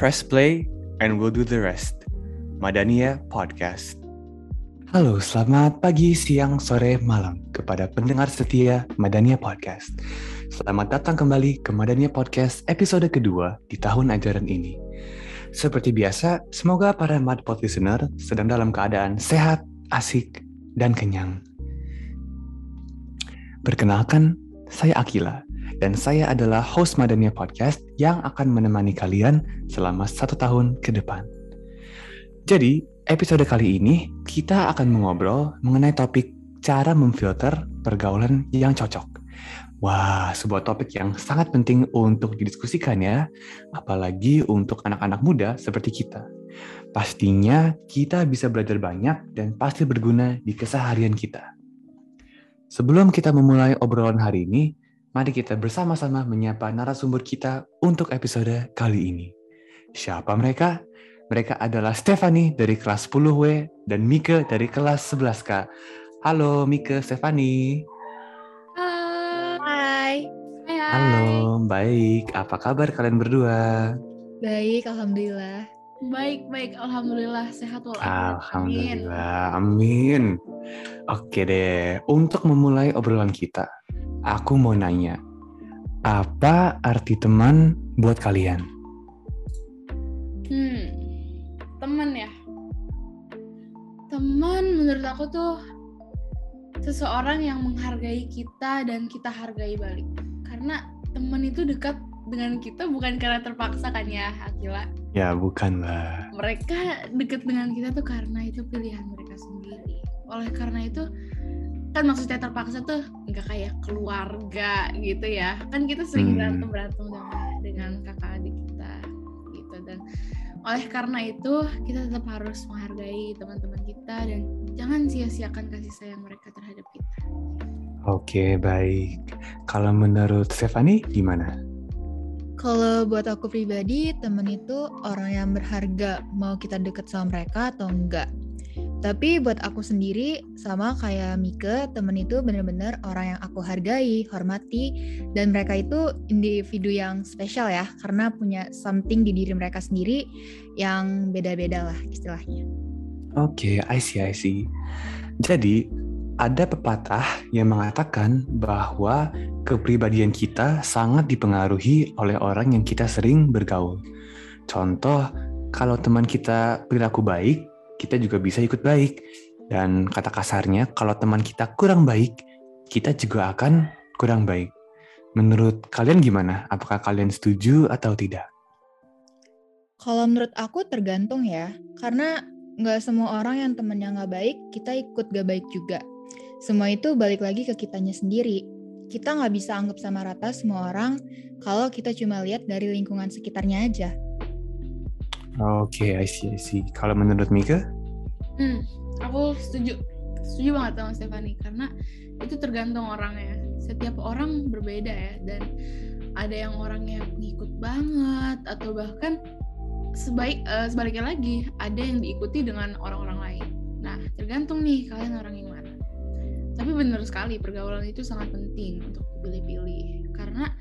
Press play and we'll do the rest. Madania Podcast. Halo, selamat pagi, siang, sore, malam kepada pendengar setia Madania Podcast. Selamat datang kembali ke Madania Podcast episode kedua di tahun ajaran ini. Seperti biasa, semoga para Madpod listener sedang dalam keadaan sehat, asik, dan kenyang. Perkenalkan, saya Akila, dan saya adalah host Madania Podcast yang akan menemani kalian selama satu tahun ke depan. Jadi, episode kali ini kita akan mengobrol mengenai topik cara memfilter pergaulan yang cocok. Wah, sebuah topik yang sangat penting untuk didiskusikan ya, apalagi untuk anak-anak muda seperti kita. Pastinya kita bisa belajar banyak dan pasti berguna di keseharian kita. Sebelum kita memulai obrolan hari ini, mari kita bersama-sama menyapa narasumber kita untuk episode kali ini. Siapa mereka? Mereka adalah Stefani dari kelas 10W dan Mika dari kelas 11K. Halo Mika, Stefani. Hai. Hai. Halo, baik. Apa kabar kalian berdua? Baik, alhamdulillah. Baik, baik, alhamdulillah sehat walafiat. Alhamdulillah, amin. Oke deh, untuk memulai obrolan kita, aku mau nanya, apa arti teman buat kalian? Hmm, teman ya. Teman menurut aku tuh seseorang yang menghargai kita dan kita hargai balik. Karena teman itu dekat dengan kita bukan karena terpaksa kan ya, Akila? Ya, bukan lah. Mereka dekat dengan kita tuh karena itu pilihan mereka sendiri. Oleh karena itu, kan maksudnya terpaksa tuh nggak kayak keluarga gitu ya. Kan kita sering hmm. berantem berantem dengan dengan kakak adik kita gitu. Dan oleh karena itu kita tetap harus menghargai teman-teman kita dan jangan sia-siakan kasih sayang mereka terhadap kita. Oke baik. Kalau menurut Stefani gimana? Kalau buat aku pribadi, temen itu orang yang berharga, mau kita deket sama mereka atau enggak. Tapi buat aku sendiri, sama kayak Mika, temen itu bener-bener orang yang aku hargai, hormati, dan mereka itu individu yang spesial ya, karena punya something di diri mereka sendiri yang beda-beda lah istilahnya. Oke, okay, I see, I see. Jadi, ada pepatah yang mengatakan bahwa kepribadian kita sangat dipengaruhi oleh orang yang kita sering bergaul. Contoh, kalau teman kita perilaku baik, kita juga bisa ikut baik. Dan kata kasarnya, kalau teman kita kurang baik, kita juga akan kurang baik. Menurut kalian gimana? Apakah kalian setuju atau tidak? Kalau menurut aku tergantung ya, karena nggak semua orang yang temennya nggak baik, kita ikut gak baik juga. Semua itu balik lagi ke kitanya sendiri. Kita nggak bisa anggap sama rata semua orang kalau kita cuma lihat dari lingkungan sekitarnya aja. Oke, okay, I see, I see. Kalau menurut Mika? Hmm, aku setuju. Setuju banget sama Stefani karena itu tergantung orangnya. Setiap orang berbeda ya dan ada yang orangnya pengikut banget atau bahkan sebaik uh, sebaliknya lagi ada yang diikuti dengan orang-orang lain. Nah, tergantung nih kalian orang yang mana. Tapi benar sekali pergaulan itu sangat penting untuk dipilih-pilih karena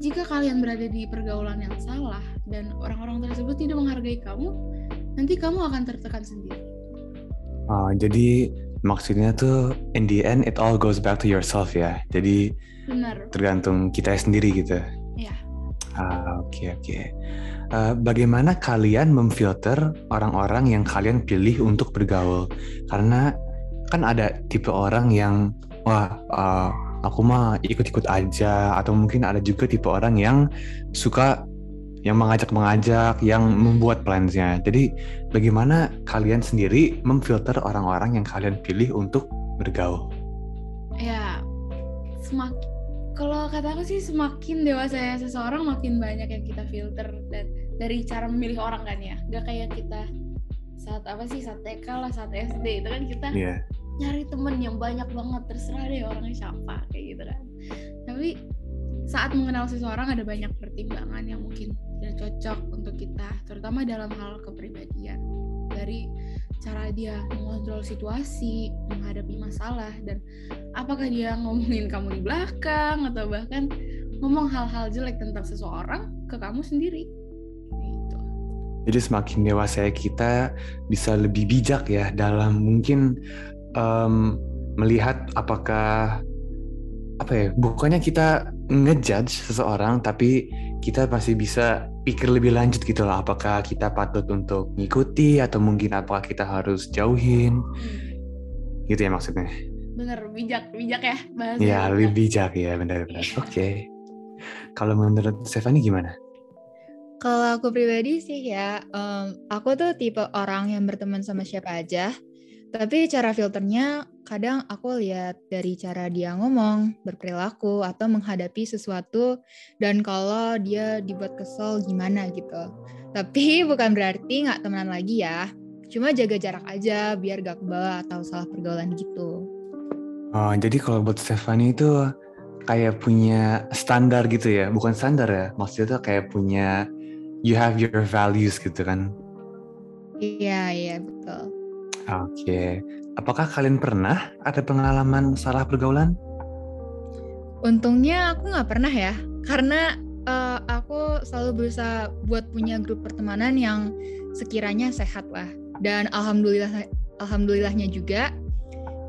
jika kalian berada di pergaulan yang salah dan orang-orang tersebut tidak menghargai kamu, nanti kamu akan tertekan sendiri. Oh, jadi maksudnya tuh in the end it all goes back to yourself ya. Jadi Benar. tergantung kita sendiri gitu. Iya. Ah, oke okay, oke. Okay. Uh, bagaimana kalian memfilter orang-orang yang kalian pilih untuk bergaul? Karena kan ada tipe orang yang wah uh, aku mah ikut-ikut aja atau mungkin ada juga tipe orang yang suka yang mengajak-mengajak, yang membuat plansnya. Jadi bagaimana kalian sendiri memfilter orang-orang yang kalian pilih untuk bergaul? Ya, semakin kalau kata aku sih semakin dewasa ya seseorang makin banyak yang kita filter dan dari cara memilih orang kan ya. Gak kayak kita saat apa sih saat TK lah saat SD itu kan kita yeah nyari temen yang banyak banget terserah deh orangnya siapa kayak gitu kan. Tapi saat mengenal seseorang ada banyak pertimbangan yang mungkin tidak cocok untuk kita terutama dalam hal kepribadian. Dari cara dia mengontrol situasi menghadapi masalah dan apakah dia ngomongin kamu di belakang atau bahkan ngomong hal-hal jelek tentang seseorang ke kamu sendiri. Gitu. Jadi semakin dewasa kita bisa lebih bijak ya dalam mungkin um, melihat apakah apa ya bukannya kita ngejudge seseorang tapi kita pasti bisa pikir lebih lanjut gitu lah apakah kita patut untuk ngikuti atau mungkin apakah kita harus jauhin Hmm. gitu ya maksudnya Bener, bijak, bijak ya bahasa. ya lebih bijak ya benar-benar oke kalau menurut Stefani gimana Kalau aku pribadi sih ya, em, aku tuh tipe orang yang berteman sama siapa aja. Tapi cara filternya kadang aku lihat dari cara dia ngomong, berperilaku, atau menghadapi sesuatu. Dan kalau dia dibuat kesel gimana gitu. Tapi bukan berarti nggak temenan lagi ya. Cuma jaga jarak aja biar gak kebawa atau salah pergaulan gitu. oh jadi kalau buat Stefani itu kayak punya standar gitu ya bukan standar ya maksudnya tuh kayak punya you have your values gitu kan Iya, iya betul. Oke, apakah kalian pernah ada pengalaman salah pergaulan? Untungnya aku nggak pernah ya, karena eh, aku selalu berusaha buat punya grup pertemanan yang sekiranya sehat lah. Dan alhamdulillah, alhamdulillahnya juga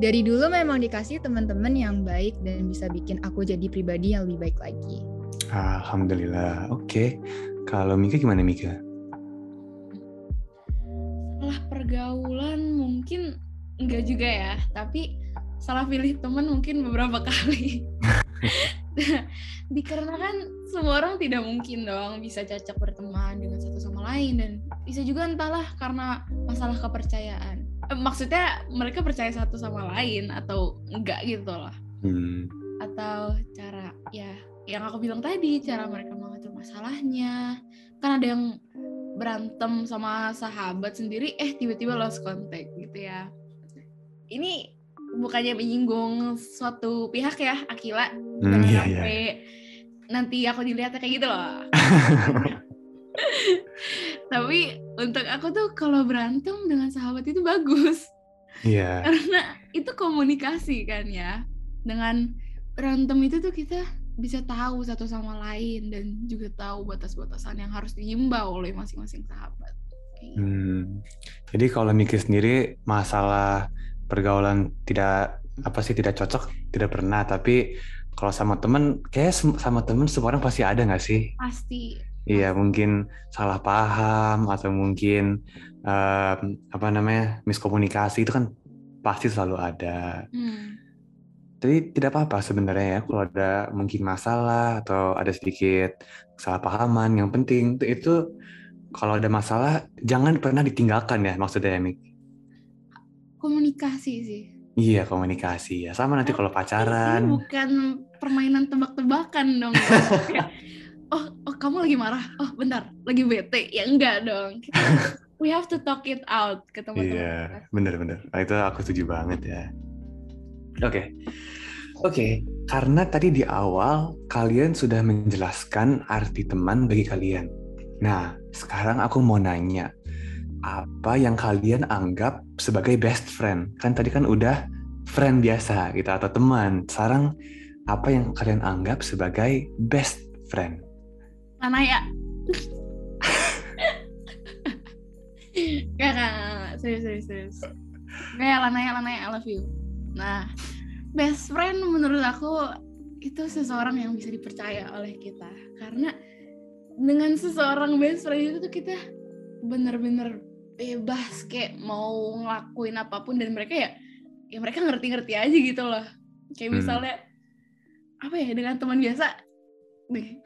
dari dulu memang dikasih teman-teman yang baik dan bisa bikin aku jadi pribadi yang lebih baik lagi. Alhamdulillah. Oke, kalau Mika gimana Mika? Salah pergaulan mungkin enggak juga ya, tapi salah pilih teman mungkin beberapa kali. Dikarenakan semua orang tidak mungkin dong bisa cocok berteman dengan satu sama lain dan bisa juga entahlah karena masalah kepercayaan. Eh, maksudnya mereka percaya satu sama lain atau enggak gitu lah. Hmm, atau cara ya yang aku bilang tadi cara mereka mengatur masalahnya kan ada yang berantem sama sahabat sendiri eh tiba-tiba lost contact gitu ya. Ini bukannya menyinggung suatu pihak ya Akila? Hmm, iya, iya. sampai nanti aku dilihatnya kayak gitu loh. Tapi untuk aku tuh kalau berantem dengan sahabat itu bagus. Iya, karena itu komunikasi kan ya. Dengan berantem itu tuh kita bisa tahu satu sama lain dan juga tahu batas-batasan yang harus dihimbau oleh masing-masing sahabat gitu. Hmm, Jadi kalau Mika sendiri masalah pergaulan tidak apa sih tidak cocok tidak pernah tapi kalau sama temen kayak sama temen semua orang pasti ada nggak sih? pasti Iya mungkin salah paham atau mungkin em, apa namanya miskomunikasi itu kan pasti selalu ada. hmm, Jadi tidak apa-apa sebenarnya ya kalau ada mungkin masalah atau ada sedikit kesalahpahaman. Yang penting itu, itu kalau ada masalah jangan pernah ditinggalkan ya maksudnya ya Mik. komunikasi sih Iya komunikasi ya sama nanti kalau ini pacaran. bukan permainan tebak-tebakan dong Kayak, oh oh kamu lagi marah oh bentar lagi bete ya enggak dong Kita- we have to talk it out ke teman-teman Iya bener-bener. Nah, itu aku setuju banget ya. Oke. Oke, karena tadi di awal kalian sudah menjelaskan arti teman bagi kalian. Nah, sekarang aku mau nanya, apa yang kalian anggap sebagai best friend? Kan tadi kan udah friend biasa gitu atau teman. Sekarang apa yang kalian anggap sebagai best friend? Lanaya. Gak, gak, gak, serius, serius, serius. Kayak Lanaya, Lanaya, I love you. Nah, best friend menurut aku itu seseorang yang bisa dipercaya oleh kita. Karena dengan seseorang best friend itu tuh kita bener-bener bebas kayak mau ngelakuin apa pun dan mereka ya ya mereka ngerti-ngerti aja gitu loh. Kayak Hmm. misalnya apa ya dengan teman biasa nih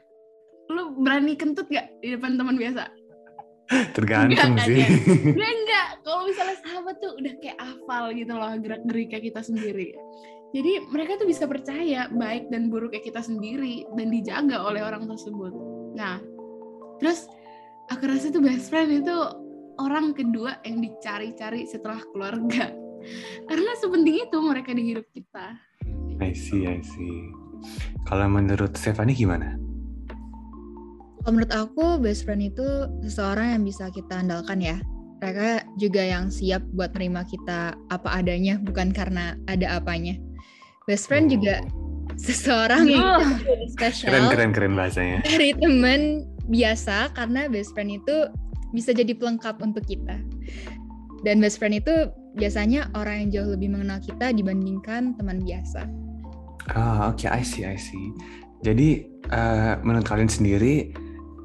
lu berani kentut gak di depan teman biasa? Tergantung Enggak, sih. Enggak, enggak. Kalau misalnya sahabat tuh udah kayak hafal gitu loh gerak-geriknya kita sendiri. Jadi mereka tuh bisa percaya baik dan buruknya kita sendiri dan dijaga oleh orang tersebut. Nah, terus aku rasa tuh best friend itu orang kedua yang dicari-cari setelah keluarga. Karena sepenting itu mereka di hidup kita. I see, I see. Kalau menurut Stefani gimana? Kalau menurut aku best friend itu seseorang yang bisa kita andalkan ya. Mereka juga yang siap buat nerima kita apa adanya, bukan karena ada apanya. Best friend juga seseorang yang Oh. spesial Keren, keren, keren bahasanya. dari temen biasa karena best friend itu bisa jadi pelengkap untuk kita. Dan best friend itu biasanya orang yang jauh lebih mengenal kita dibandingkan teman biasa. Ah, oke, I see, I see. Jadi, uh, menurut kalian sendiri,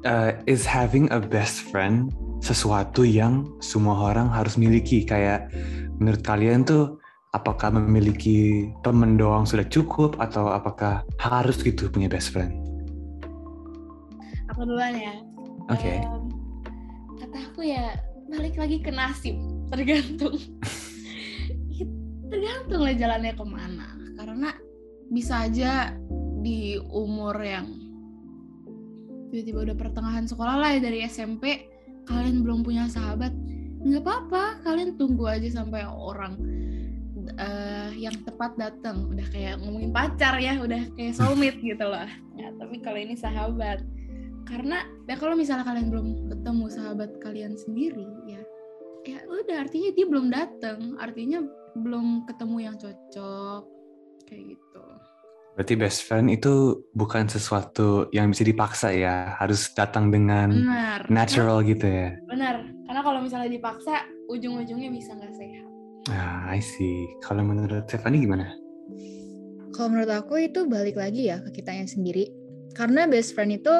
uh, is having a best friend sesuatu yang semua orang harus miliki? Kayak menurut kalian tuh, apakah memiliki temen doang sudah cukup atau apakah harus gitu punya best friend? Aku duluan ya. Oke. Okay. Um, kata aku ya balik lagi ke nasib, tergantung. tergantung lah jalannya ke mana. Karena bisa aja di umur yang tiba-tiba udah pertengahan sekolah lah ya dari SMP kalian belum punya sahabat nggak apa-apa kalian tunggu aja sampai orang uh, yang tepat datang udah kayak ngomongin pacar ya udah kayak soulmate gitu loh. Ya tapi kalau ini sahabat. Karena ya kalau misalnya kalian belum ketemu sahabat kalian sendiri ya ya udah artinya dia belum datang artinya belum ketemu yang cocok kayak gitu. Berarti best friend itu bukan sesuatu yang bisa dipaksa ya, harus datang dengan Benar. natural karena, gitu ya. Benar, karena kalau misalnya dipaksa, ujung-ujungnya bisa nggak sehat. Ah, I see. Kalau menurut Stephanie gimana? Kalau menurut aku itu balik lagi ya ke kita yang sendiri. Karena best friend itu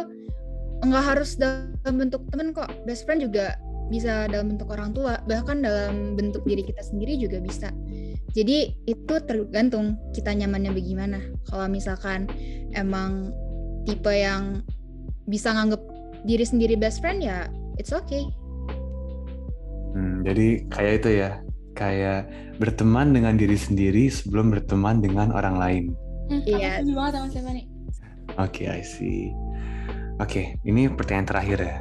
nggak harus dalam bentuk temen kok. Best friend juga bisa dalam bentuk orang tua, bahkan dalam bentuk diri kita sendiri juga bisa jadi itu tergantung kita nyamannya bagaimana. Kalau misalkan emang tipe yang bisa nganggep diri sendiri best friend ya it's okay. Hmm, jadi kayak itu ya, kayak berteman dengan diri sendiri sebelum berteman dengan orang lain. Hmm, iya. Banget sama? Oke, okay, I see. Oke, okay, ini pertanyaan terakhir ya.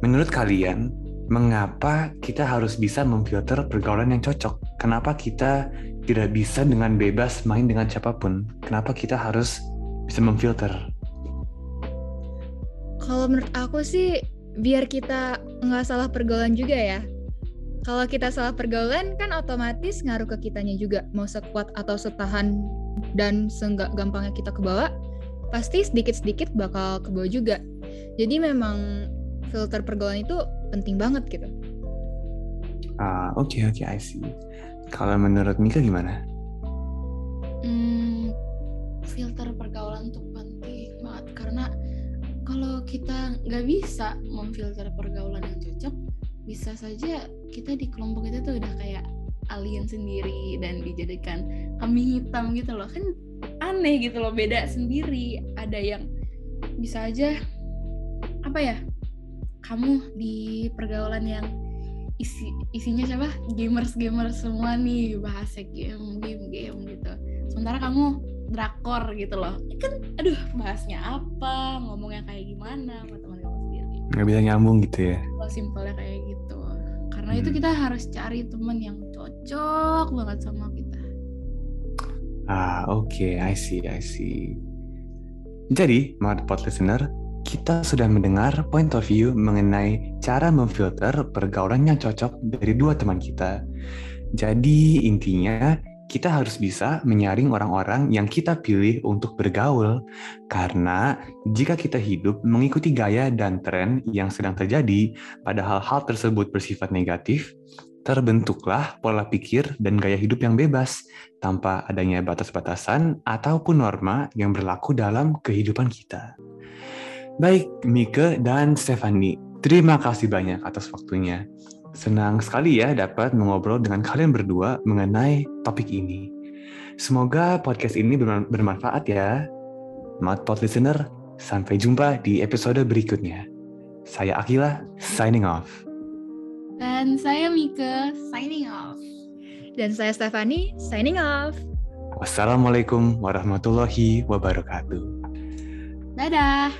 Menurut kalian, mengapa kita harus bisa memfilter pergaulan yang cocok? Kenapa kita tidak bisa dengan bebas main dengan siapa pun? Kenapa kita harus bisa memfilter? Kalau menurut aku sih, biar kita nggak salah pergaulan juga ya. Kalau kita salah pergaulan kan otomatis ngaruh ke kitanya juga. Mau sekuat atau setahan dan seenggak gampangnya kita kebawa, pasti sedikit-sedikit bakal kebawa juga. Jadi memang filter pergaulan itu penting banget gitu. Ah, oke okay, oke, okay, I see. Kalau menurut Mika gimana? Hmm, filter pergaulan tuh penting banget karena kalau kita nggak bisa memfilter pergaulan yang cocok, bisa saja kita di kelompok itu tuh udah kayak alien sendiri dan dijadikan kambing hitam gitu loh. Kan aneh gitu loh beda sendiri. Ada yang bisa aja apa ya kamu di pergaulan yang isi isinya siapa? Gamers gamers semua nih bahasa game game game gitu. Sementara kamu drakor gitu loh. Kan aduh bahasnya apa? Ngomongnya kayak gimana sama teman kamu sendiri? Nggak bisa nyambung gitu ya simpelnya kayak gitu karena hmm. itu kita harus cari teman yang cocok banget sama kita ah oke okay. I see I see jadi, Mad Pod Listener, kita sudah mendengar point of view mengenai cara memfilter pergaulan yang cocok dari dua teman kita. Jadi intinya kita harus bisa menyaring orang-orang yang kita pilih untuk bergaul. Karena jika kita hidup mengikuti gaya dan tren yang sedang terjadi, padahal hal tersebut bersifat negatif, terbentuklah pola pikir dan gaya hidup yang bebas tanpa adanya batas-batasan ataupun norma yang berlaku dalam kehidupan kita. Baik, Mika dan Stefani, terima kasih banyak atas waktunya. Senang sekali ya dapat mengobrol dengan kalian berdua mengenai topik ini. Semoga podcast ini bermanfaat ya. Pod listener, sampai jumpa di episode berikutnya. Saya Akila, signing off. Dan saya Mika, signing off. Dan saya Stefani, signing off. Wassalamualaikum warahmatullahi wabarakatuh. Dadah.